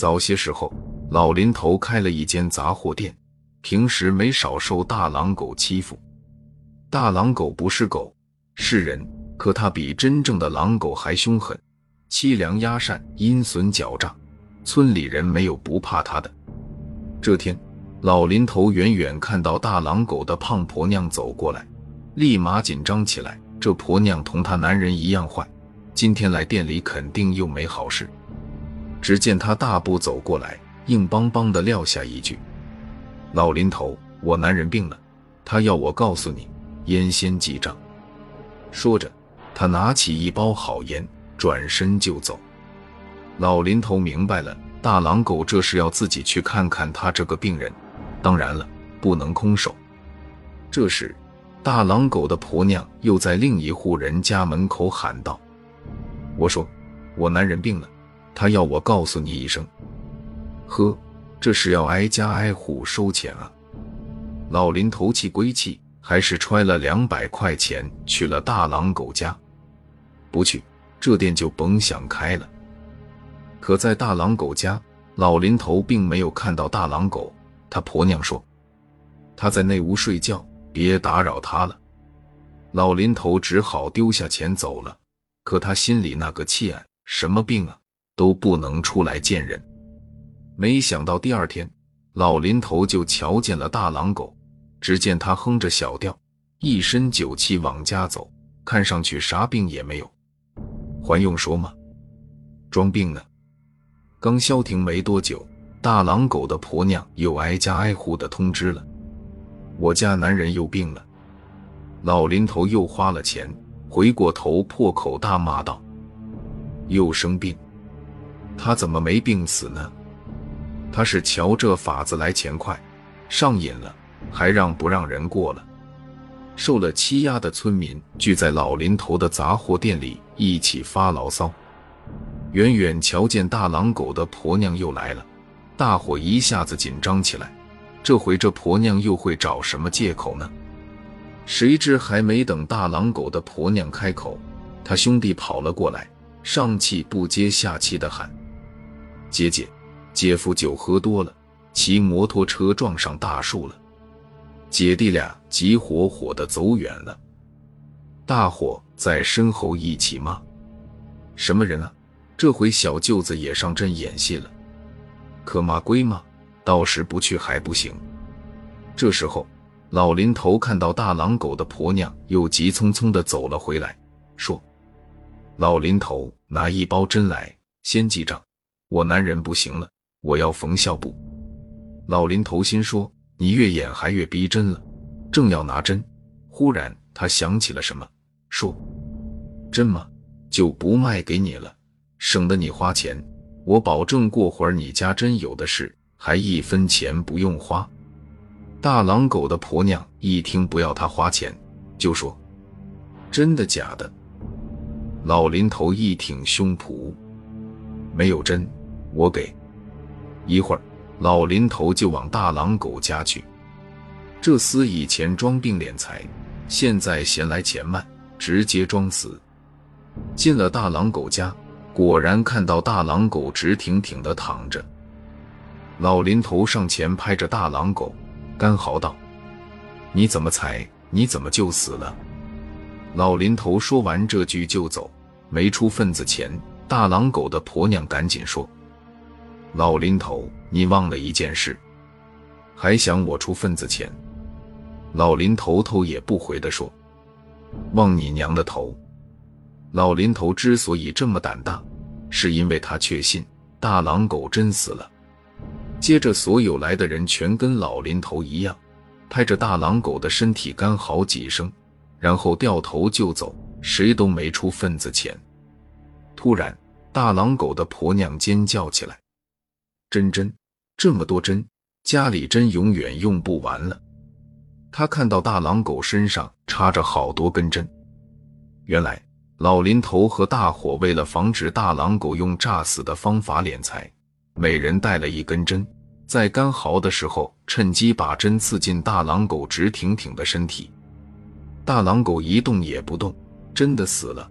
早些时候，老林头开了一间杂货店，平时没少受大狼狗欺负。大狼狗不是狗，是人，可它比真正的狼狗还凶狠，欺良压善，阴损狡诈，村里人没有不怕它的。这天，老林头远远看到大狼狗的胖婆娘走过来，立马紧张起来。这婆娘同他男人一样坏，今天来店里肯定又没好事。只见他大步走过来，硬邦邦的撂下一句：“老林头，我男人病了，他要我告诉你，烟先记账。”说着，他拿起一包好烟，转身就走。老林头明白了，大狼狗这是要自己去看看他这个病人，当然了，不能空手。这时，大狼狗的婆娘又在另一户人家门口喊道：“我说，我男人病了，他要我告诉你一声。呵，这是要挨家挨户收钱啊！”老林头气归气，还是揣了两百块钱去了大狼狗家。不去，这店就甭想开了。可在大狼狗家，老林头并没有看到大狼狗。他婆娘说：“他在那屋睡觉。”别打扰他了，老林头只好丢下钱走了。可他心里那个气啊，什么病啊，都不能出来见人。没想到第二天，老林头就瞧见了大狼狗。只见他哼着小调，一身酒气往家走，看上去啥病也没有。还用说吗？装病呢。刚消停没多久，大狼狗的婆娘又挨家挨户的通知了。我家男人又病了，老林头又花了钱，回过头破口大骂道：“又生病，他怎么没病死呢？他是瞧这法子来钱快，上瘾了，还让不让人过了？”受了欺压的村民聚在老林头的杂货店里一起发牢骚。远远瞧见大狼狗的婆娘又来了，大伙一下子紧张起来。这回这婆娘又会找什么借口呢？谁知还没等大狼狗的婆娘开口，他兄弟跑了过来，上气不接下气的喊：“姐姐，姐夫酒喝多了，骑摩托车撞上大树了。”姐弟俩急火火的走远了。大伙在身后一起骂：“什么人啊？这回小舅子也上阵演戏了。”可骂归骂。到时不去还不行。这时候，老林头看到大狼狗的婆娘又急匆匆的走了回来，说：“老林头，拿一包针来，先记账。我男人不行了，我要缝孝布。”老林头心说：“你越演还越逼真了。”正要拿针，忽然他想起了什么，说：“针嘛，就不卖给你了，省得你花钱。我保证过会儿你家真有的是。”还一分钱不用花，大狼狗的婆娘一听不要他花钱，就说：“真的假的？”老林头一挺胸脯，没有针，我给。一会儿，老林头就往大狼狗家去。这厮以前装病敛财，现在嫌来钱慢，直接装死。进了大狼狗家，果然看到大狼狗直挺挺的躺着。老林头上前拍着大狼狗，干嚎道：“你怎么才？你怎么就死了？”老林头说完这句就走，没出份子钱。大狼狗的婆娘赶紧说：“老林头，你忘了一件事，还想我出份子钱？”老林头头也不回的说：“忘你娘的头！”老林头之所以这么胆大，是因为他确信大狼狗真死了。接着，所有来的人全跟老林头一样，拍着大狼狗的身体干嚎几声，然后掉头就走，谁都没出份子钱。突然，大狼狗的婆娘尖叫起来：“针针，这么多针，家里针永远用不完了。”他看到大狼狗身上插着好多根针，原来老林头和大伙为了防止大狼狗用诈死的方法敛财。每人带了一根针，在干嚎的时候，趁机把针刺进大狼狗直挺挺的身体。大狼狗一动也不动，真的死了。